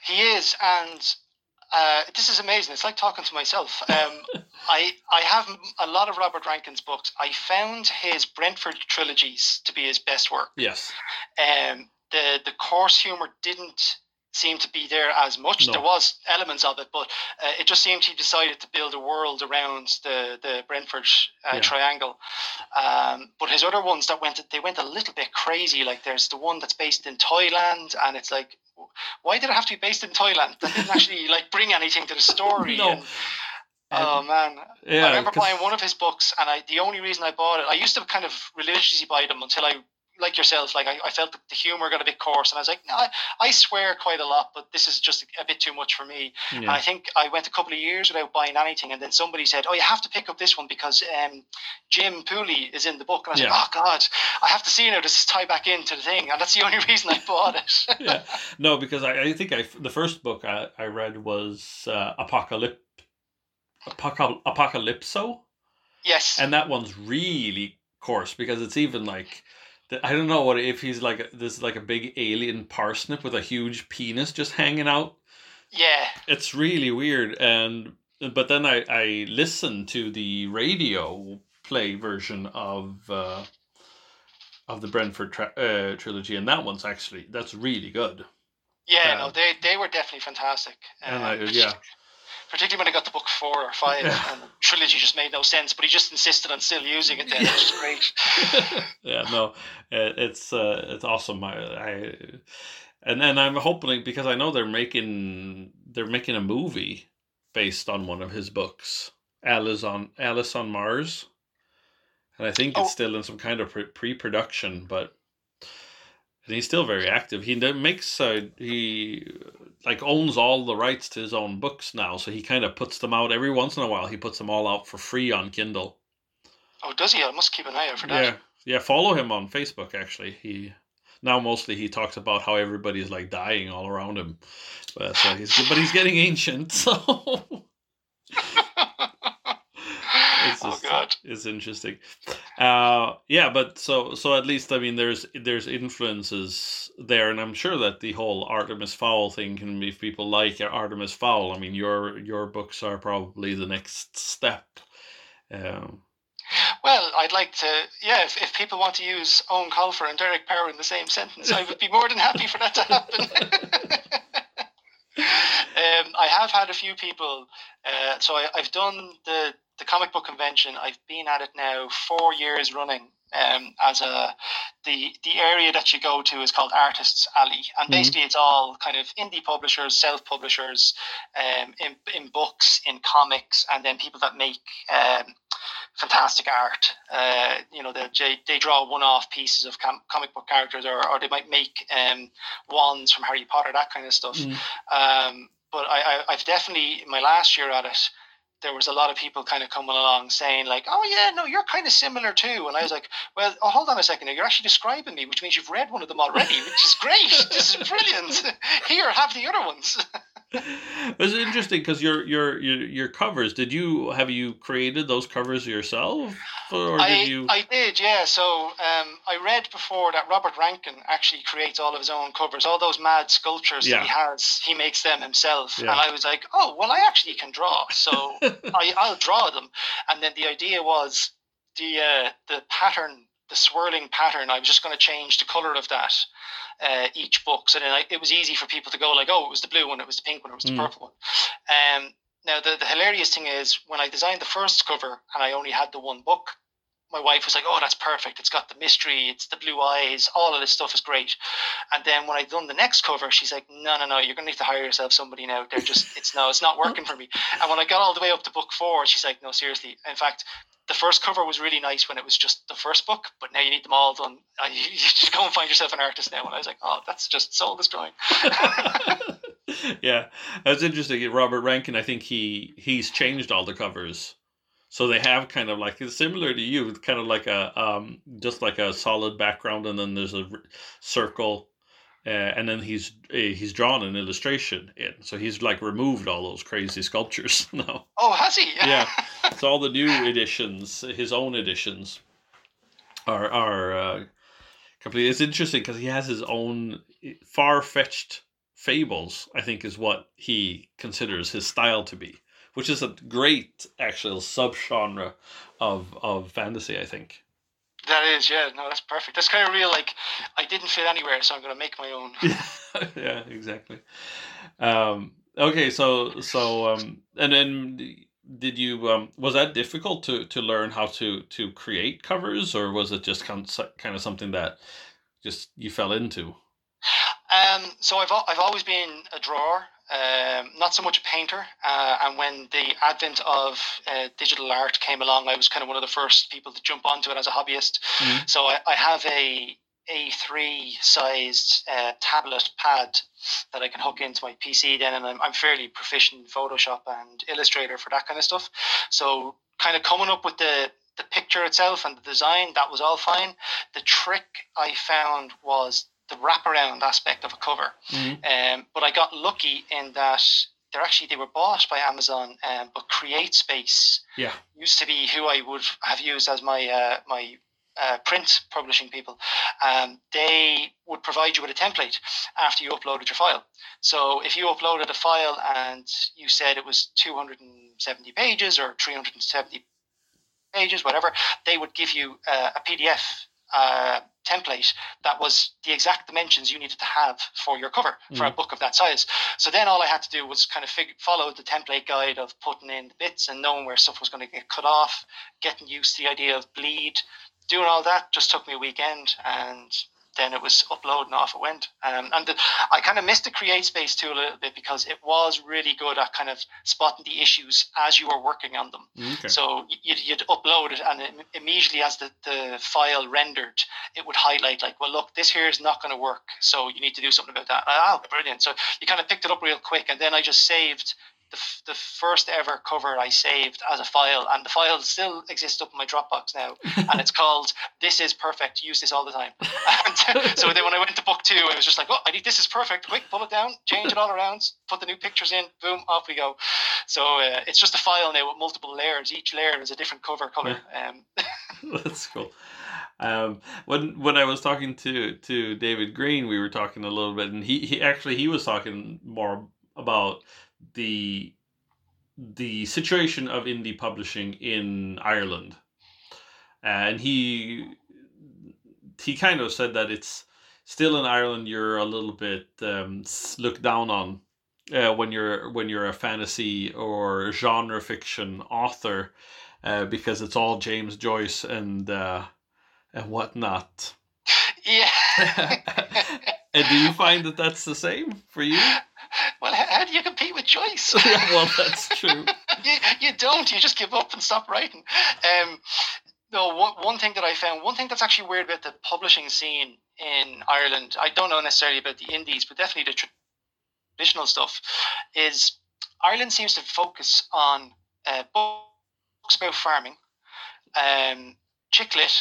He is, and uh, this is amazing. It's like talking to myself. Um, I I have a lot of Robert Rankin's books. I found his Brentford trilogies to be his best work.
Yes.
Um, the the coarse humor didn't seem to be there as much. No. There was elements of it, but uh, it just seemed he decided to build a world around the the Brentford uh, yeah. triangle. Um, but his other ones that went they went a little bit crazy. Like there's the one that's based in Thailand, and it's like why did it have to be based in Thailand? That didn't actually like bring anything to the story.
no.
And, oh man! Yeah, I remember buying one of his books, and I the only reason I bought it, I used to kind of religiously buy them until I like yourself, like I, I felt the humor got a bit coarse, and I was like, no, I, I swear quite a lot, but this is just a, bit too much for me. Yeah. And I think I went a couple of years without buying anything, and then somebody said, oh, you have to pick up this one because um, Jim Pooley is in the book, and I was yeah. like, oh God, I have to see now. This is tie back into the thing, and that's the only reason I bought it.
yeah, no, because I, I think I the first book I, I read was uh, Apocalypse. Apocalypso.
Yes.
And that one's really coarse because it's even like I don't know what if he's like this like a big alien parsnip with a huge penis just hanging out.
Yeah,
it's really weird. And but then I I listened to the radio play version of uh, of the Brentford tra- uh, trilogy, and that one's actually that's really good.
Yeah, no, they they were definitely fantastic.
and I, yeah,
particularly when I got to book four or five, yeah. and trilogy just made no sense. But he just insisted on still using it. Then, yeah. which is great.
yeah, no, it's uh, it's awesome. I, I and then I'm hoping because I know they're making they're making a movie based on one of his books, Alice on Alice on Mars, and I think it's oh. still in some kind of pre production, but and he's still very active. He makes uh, he like owns all the rights to his own books now, so he kind of puts them out every once in a while. He puts them all out for free on Kindle.
Oh, does he? I must keep an eye out for that.
Yeah, yeah. Follow him on Facebook. Actually, he now mostly he talks about how everybody's like dying all around him, but uh, he's but he's getting ancient, so. it's oh, just, oh God. It's interesting. Uh, yeah, but so so at least I mean there's there's influences there, and I'm sure that the whole Artemis Fowl thing can if people like Artemis Fowl. I mean your your books are probably the next step. Um,
well, I'd like to, yeah, if, if people want to use Eoin Colfer and Derek Power in the same sentence, I would be more than happy for that to happen. um, I have had a few people, uh, so I, I've done the the comic book convention. I've been at it now four years running um, as a the the area that you go to is called Artists Alley, and mm-hmm. basically mm-hmm. it's all kind of indie publishers, self publishers, um, in in books, in comics, and then people that make um, fantastic art. Uh, you know, they they draw one off pieces of com- comic book characters, or or they might make um, wands from Harry Potter, that kind of stuff. Mm-hmm. Um, but I, I I've definitely my last year at it there was a lot of people kind of coming along saying like, "Oh yeah, no, you're kind of similar too." And I was like, "Well, oh, hold on a second. You're actually describing me, which means you've read one of them already, which is great. this is brilliant. Here, have the other ones."
it's interesting because your, your your your covers. Did you have you created those covers yourself,
or I, did you? I did, yeah. So um, I read before that Robert Rankin actually creates all of his own covers. All those mad sculptures yeah. that he has, he makes them himself. Yeah. And I was like, oh well, I actually can draw, so I, I'll draw them. And then the idea was the uh, the pattern, the swirling pattern. I was just going to change the color of that uh, each book. So then I, it was easy for people to go like, oh, it was the blue one, it was the pink one, it was the mm. purple one. Um, now the, the hilarious thing is when I designed the first cover and I only had the one book, my wife was like, "Oh, that's perfect. It's got the mystery. It's the blue eyes. All of this stuff is great." And then when I done the next cover, she's like, "No, no, no. You're gonna need to hire yourself somebody now. They're just, it's no, it's not working for me." And when I got all the way up to book four, she's like, "No, seriously. In fact, the first cover was really nice when it was just the first book, but now you need them all done. You, just go and find yourself an artist now. And I was like, oh, that's just soul destroying.
yeah, that's interesting. Robert Rankin, I think he he's changed all the covers, so they have kind of like it's similar to you, kind of like a um just like a solid background, and then there's a circle uh, and then he's uh, he's drawn an illustration in. So he's like removed all those crazy sculptures now.
Oh, has he?
yeah. So all the new editions, his own editions, are are uh, complete. It's interesting because he has his own far fetched fables. I think is what he considers his style to be, which is a great actual subgenre of of fantasy. I think.
That is, yeah, no, that's perfect. That's kind of real. Like, I didn't fit anywhere, so I'm going to make my own.
yeah, exactly. Um, okay, so so um, and then did you um, was that difficult to to learn how to to create covers, or was it just kind of, kind of something that just you fell into?
Um, so I've I've always been a drawer um, not so much a painter. Uh, and when the advent of uh, digital art came along, I was kind of one of the first people to jump onto it as a hobbyist. Mm-hmm. So I, I, have a A3 sized uh, tablet pad that I can hook into my PC then, and I'm, I'm fairly proficient in Photoshop and Illustrator for that kind of stuff. So kind of coming up with the the picture itself and the design that was all fine. The trick I found was the wraparound aspect of a cover. Mm-hmm. Um, but I got lucky in that they're actually they were bought by Amazon, um, but CreateSpace
yeah.
used to be who I would have used as my uh, my uh, print publishing people. Um, they would provide you with a template after you uploaded your file. So if you uploaded a file and you said it was 270 pages or 370 pages, whatever, they would give you uh, a PDF uh, template that was the exact dimensions you needed to have for your cover mm. for a mm. book of that size. So then all I had to do was kind of fig- follow the template guide of putting in the bits and knowing where stuff was going to get cut off, getting used to the idea of bleed. Doing all that just took me a weekend and then it was upload and off it went. Um, and the, I kind of missed the CreateSpace too a little bit because it was really good at kind of spotting the issues as you were working on them. Okay. So you'd, you'd upload it and it, immediately as the, the file rendered, it would highlight like, well, look, this here is not going to work. So you need to do something about that. Oh, brilliant. So you kind of picked it up real quick. And then I just saved the, the first ever cover I saved as a file, and the file still exists up in my Dropbox now, and it's called "This is Perfect." Use this all the time. And so then when I went to book two, I was just like, "Oh, I need this is perfect." Quick, pull it down, change it all around, put the new pictures in, boom, off we go. So uh, it's just a file now with multiple layers. Each layer is a different cover color. Um,
That's cool. Um, when when I was talking to to David Green, we were talking a little bit, and he, he actually he was talking more about the the situation of indie publishing in Ireland, and he he kind of said that it's still in Ireland you're a little bit um, looked down on uh, when you're when you're a fantasy or genre fiction author uh, because it's all James Joyce and uh, and whatnot.
Yeah.
and do you find that that's the same for you?
Well, how do you compete with Joyce?
well, that's true.
you, you don't. You just give up and stop writing. Um, no, one, one thing that I found, one thing that's actually weird about the publishing scene in Ireland, I don't know necessarily about the indies, but definitely the traditional stuff, is Ireland seems to focus on uh, books about farming, um, chick lit,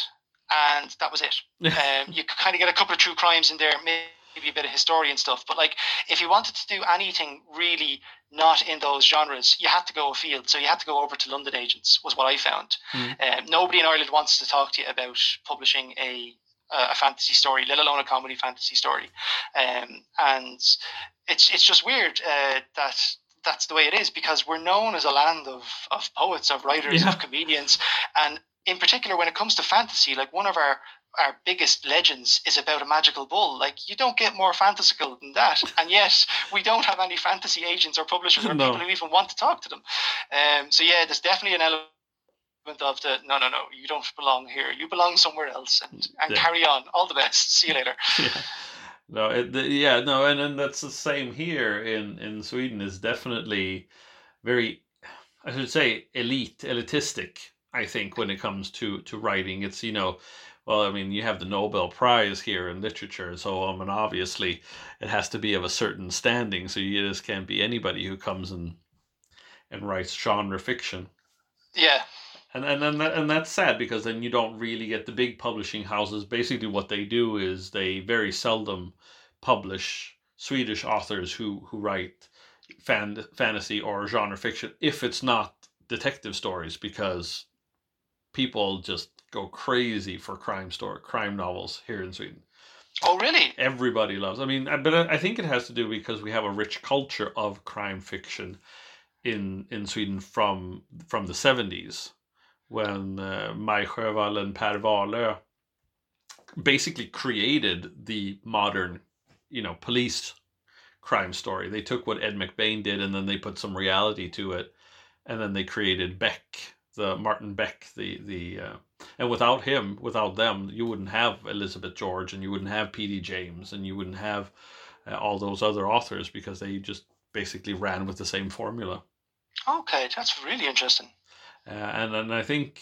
and that was it. um, you kind of get a couple of true crimes in there, maybe a bit of historian stuff. But like, if you wanted to do anything really not in those genres, you had to go afield. So you had to go over to London agents. Was what I found. Mm. Um, nobody in Ireland wants to talk to you about publishing a a fantasy story, let alone a comedy fantasy story. Um, and it's it's just weird uh, that that's the way it is because we're known as a land of, of poets, of writers, yeah. of comedians, and in particular when it comes to fantasy, like one of our our biggest legends is about a magical bull. Like you don't get more fantastical than that, and yet we don't have any fantasy agents or publishers or no. people who even want to talk to them. Um, so yeah, there's definitely an element of the no, no, no, you don't belong here. You belong somewhere else, and and yeah. carry on. All the best. See you later.
Yeah. No, it, yeah, no, and and that's the same here in in Sweden. Is definitely very, I should say, elite, elitistic I think when it comes to to writing, it's you know, well, I mean, you have the Nobel Prize here in literature, so um, I mean, obviously, it has to be of a certain standing. So you just can't be anybody who comes and and writes genre fiction.
Yeah.
And and and, that, and that's sad because then you don't really get the big publishing houses. Basically, what they do is they very seldom publish Swedish authors who who write fan, fantasy or genre fiction if it's not detective stories because people just go crazy for crime story, crime novels here in Sweden.
Oh, really?
Everybody loves. I mean, but I think it has to do because we have a rich culture of crime fiction in in Sweden from from the seventies when uh, Maj Sjöwall and Per Wahlöö basically created the modern, you know, police crime story. They took what Ed McBain did and then they put some reality to it, and then they created Beck the Martin Beck, the the uh, and without him, without them, you wouldn't have Elizabeth George, and you wouldn't have P.D. James, and you wouldn't have uh, all those other authors because they just basically ran with the same formula.
Okay, that's really interesting.
Uh, and and I think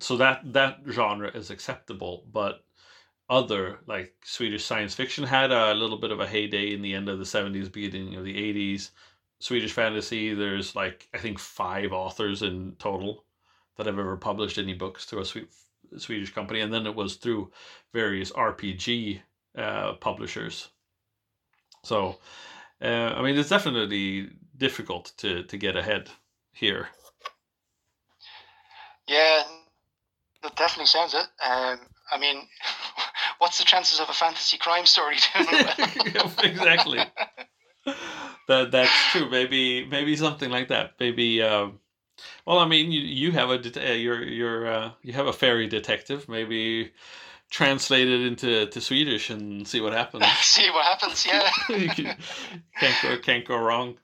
so that that genre is acceptable, but other like Swedish science fiction had a little bit of a heyday in the end of the 70s beginning of the 80s Swedish fantasy, there's like I think five authors in total that I've ever published any books through a Swedish company, and then it was through various RPG uh, publishers. So, uh, I mean, it's definitely difficult to to get ahead here.
Yeah, that definitely sounds it. Um, I mean, what's the chances of a fantasy crime story doing
well? exactly. that that's true. Maybe maybe something like that. Maybe. Um, well, I mean, you you have a det- uh, you're you're uh, you have a fairy detective. Maybe translate it into to Swedish and see what happens.
see what happens. Yeah.
can't go can't go wrong.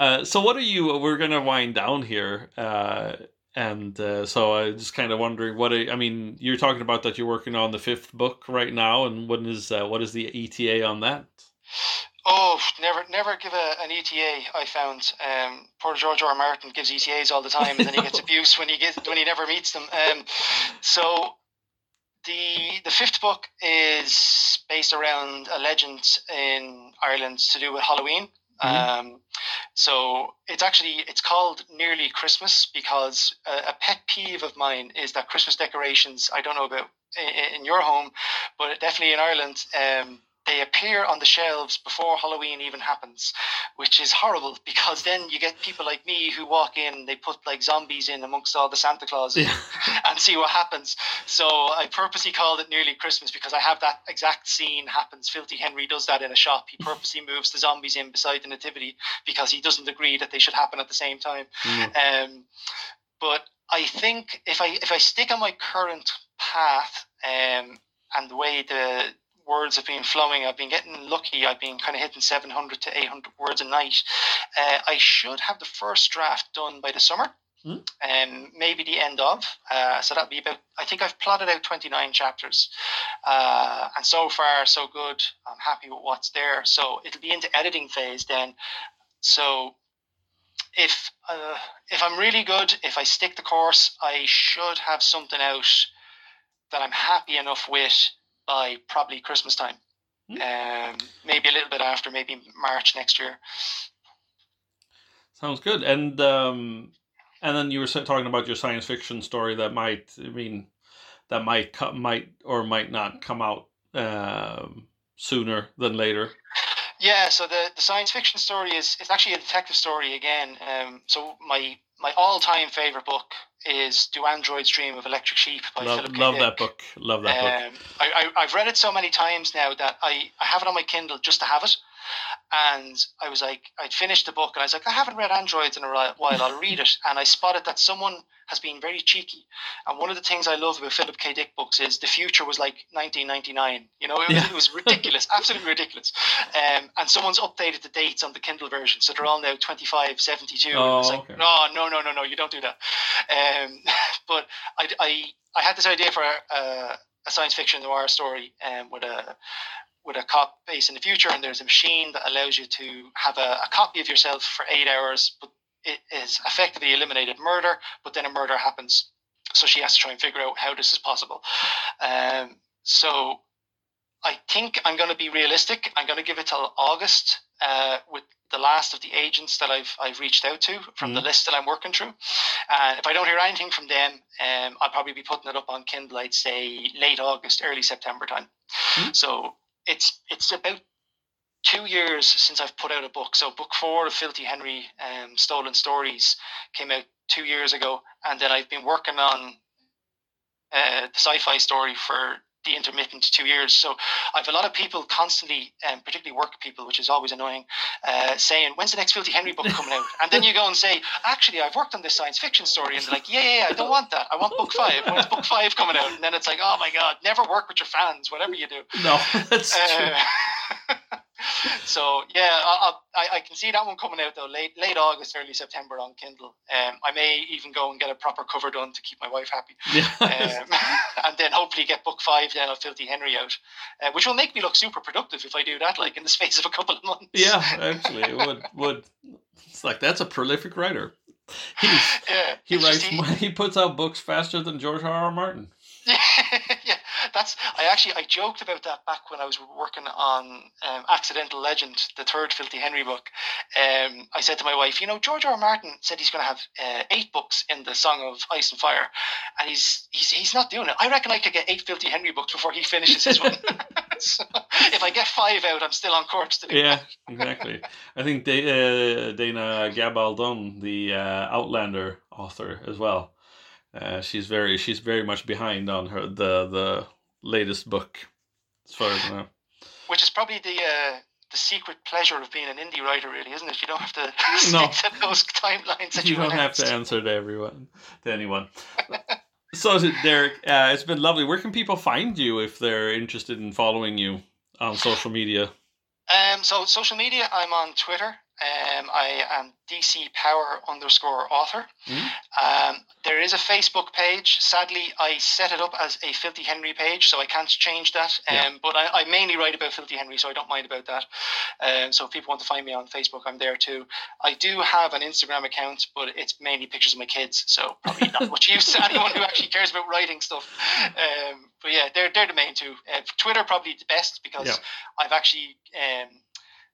Uh, so what are you? We're gonna wind down here, uh, and uh, so I just kind of wondering what are, I mean. You're talking about that you're working on the fifth book right now, and when is uh, what is the ETA on that?
Oh, never, never give a, an ETA. I found um, poor George R. Martin gives ETAs all the time, and then he gets abuse when he gets when he never meets them. Um, so the the fifth book is based around a legend in Ireland to do with Halloween. Mm-hmm. Um, so it's actually it's called nearly Christmas because a, a, pet peeve of mine is that Christmas decorations. I don't know about in, in your home, but definitely in Ireland. Um, they appear on the shelves before Halloween even happens, which is horrible because then you get people like me who walk in, they put like zombies in amongst all the Santa Claus yeah. and see what happens. So I purposely called it nearly Christmas because I have that exact scene happens. Filthy Henry does that in a shop. He purposely moves the zombies in beside the nativity because he doesn't agree that they should happen at the same time. Mm. Um, but I think if I if I stick on my current path um, and the way the words have been flowing. I've been getting lucky. I've been kind of hitting 700 to 800 words a night. Uh, I should have the first draft done by the summer. mm. um, maybe the end of. Uh, so that'd be about. I think I've plotted out twenty nine chapters, uh, and so far so good. I'm happy with what's there. So it'll be into editing phase then. So if uh, if I'm really good, if I stick the course, I should have something out that I'm happy enough with by probably Christmas time. Mm. Um, maybe a little bit after, maybe March next year.
Sounds good. And um, and then you were talking about your science fiction story that might, I mean, that might come, might or might not come out um, sooner than later.
Yeah, so the, the science fiction story is it's actually a detective story again. Um, so my my all time favorite book is Do Androids Dream of Electric Sheep by
love,
Philip
Love that book. Love that
um, book. I, I, have read it so many times now that I, I have it on my Kindle just to have it. And I was like, I'd finished the book and I was like, I haven't read Androids in a while, I'll read it. And I spotted that someone has been very cheeky. And one of the things I love about Philip K. Dick books is the future was like 1999. You know, it was, yeah. it was ridiculous, absolutely ridiculous. Um, and someone's updated the dates on the Kindle version. So they're all now 25, 72.
Oh,
it's
like, okay.
no, no, no, no, no, you don't do that. Um, but I, I, I had this idea for a, a science fiction noir story um, with a with a cop base in the future, and there's a machine that allows you to have a, a copy of yourself for eight hours, but it is effectively eliminated murder, but then a murder happens. So she has to try and figure out how this is possible. Um, so I think I'm going to be realistic. I'm going to give it till August uh, with the last of the agents that I've I've reached out to from mm. the list that I'm working through. And if I don't hear anything from them, um, I'll probably be putting it up on Kindle. I'd say late August, early September time. Mm. So it's it's about two years since I've put out a book. So book four of Filthy Henry um, Stolen Stories came out two years ago, and then I've been working on uh, the sci-fi story for the intermittent two years. So I've a lot of people constantly, um, particularly work people, which is always annoying, uh, saying, "When's the next Filthy Henry book coming out?" And then you go and say, "Actually, I've worked on this science fiction story," and they're like, "Yeah, yeah, yeah I don't want that. I want book five. When's book five coming out?" And then it's like, "Oh my god, never work with your fans, whatever you do."
No, that's uh,
true. so yeah, I, I, I can see that one coming out though late late August, early September on Kindle. Um, I may even go and get a proper cover done to keep my wife happy. Um, and then hopefully get book five then of Filthy Henry out, uh, which will make me look super productive if I do that, like in the space of a couple of months.
Yeah, actually, it would would. It's like that's a prolific writer. He's,
yeah,
he writes. He, he puts out books faster than George R. R. Martin.
That's. I actually I joked about that back when I was working on um, Accidental Legend, the third Filthy Henry book. Um, I said to my wife, you know, George R. R. Martin said he's going to have uh, eight books in the Song of Ice and Fire, and he's he's he's not doing it. I reckon I could get eight Filthy Henry books before he finishes his one. so if I get five out, I'm still on course to do
yeah, exactly. I think uh, Dana Gabaldon, the uh, Outlander author, as well uh, she's very she's very much behind on her the the latest book, as far as I know.
Which is probably the uh, the secret pleasure of being an indie writer, really, isn't it? You don't have to
no.
stick to those timelines that you,
you don't
announced.
have to answer to everyone, to anyone. so, Derek, uh, it's been lovely. Where can people find you if they're interested in following you on social media?
Um, so social media, I'm on Twitter um, I am DC Power underscore author. Mm. Um, there is a Facebook page. Sadly, I set it up as a Filthy Henry page, so I can't change that. Um, yeah. But I, I, mainly write about Filthy Henry, so I don't mind about that. Um, so if people want to find me on Facebook, I'm there too. I do have an Instagram account, but it's mainly pictures of my kids, so probably not much use to anyone who actually cares about writing stuff. Um, but yeah, they're, they're the main two. Uh, Twitter probably the best because yeah. I've actually um,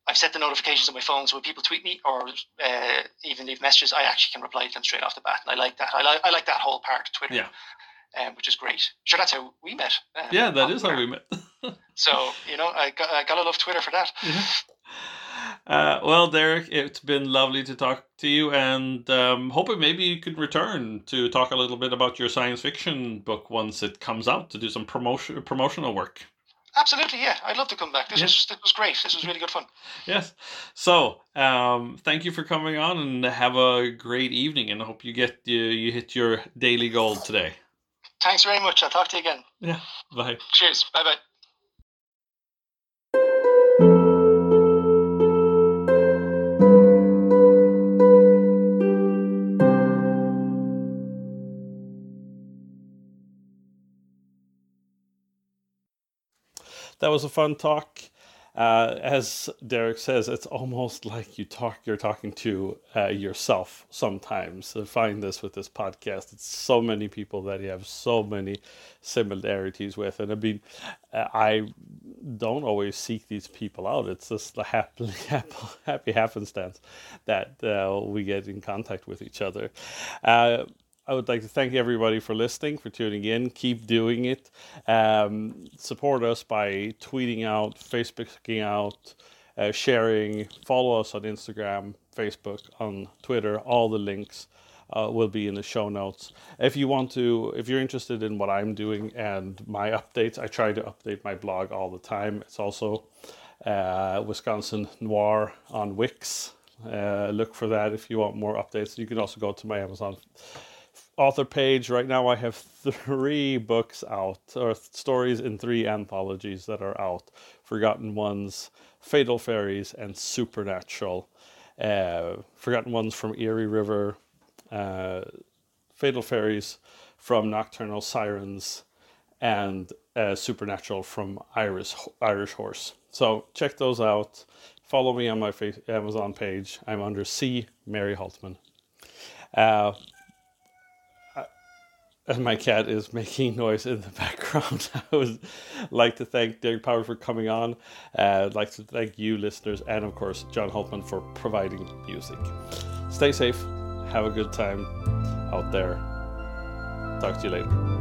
I've set the notifications on my phone, so when people tweet me or uh, even leave messages, I actually can reply to them straight off the bat. And I like that. I like I like that whole part of Twitter.
Yeah.
Um, which is great. Sure, that's how we met.
Um, yeah, that is how we met.
so you know, I, got, I gotta love Twitter for that.
Yeah. Uh, well, Derek, it's been lovely to talk to you, and um, hoping maybe you could return to talk a little bit about your science fiction book once it comes out to do some promotion promotional work.
Absolutely, yeah. I'd love to come back. This yes. was this was great. This was really good fun.
Yes. So, um, thank you for coming on, and have a great evening. And I hope you get you you hit your daily goal today.
Thanks very much. I'll talk to you again.
Yeah. Bye.
Cheers. Bye bye.
That was a fun talk. Uh, as Derek says, it's almost like you talk. You're talking to uh, yourself sometimes. I find this with this podcast. It's so many people that you have so many similarities with, and I mean, uh, I don't always seek these people out. It's just the happy, happy, happenstance that uh, we get in contact with each other. I would like to thank everybody for listening, for tuning in. Keep doing it. Um, support us by tweeting out, Facebooking out, uh, sharing. Follow us on Instagram, Facebook, on Twitter. All the links uh, will be in the show notes. If you want to, if you're interested in what I'm doing and my updates, I try to update my blog all the time. It's also uh, Wisconsin Noir on Wix. Uh, look for that if you want more updates. You can also go to my Amazon author page. Right now i have three books out or stories in three anthologies that are out. Forgotten ones fatal fairies and supernatural. Uh, forgotten ones from Eerie River uh, fatal fairies from nocturnal sirens and uh, supernatural from irish irish horse. So check those out. Follow me on my amazon page. I'm under c mary haltman. Uh, and my cat is making noise in the background. I would like to thank Derek Power for coming on. Uh, I'd like to thank you, listeners, and of course, John Holtman for providing music. Stay safe. Have a good time out there. Talk to you later.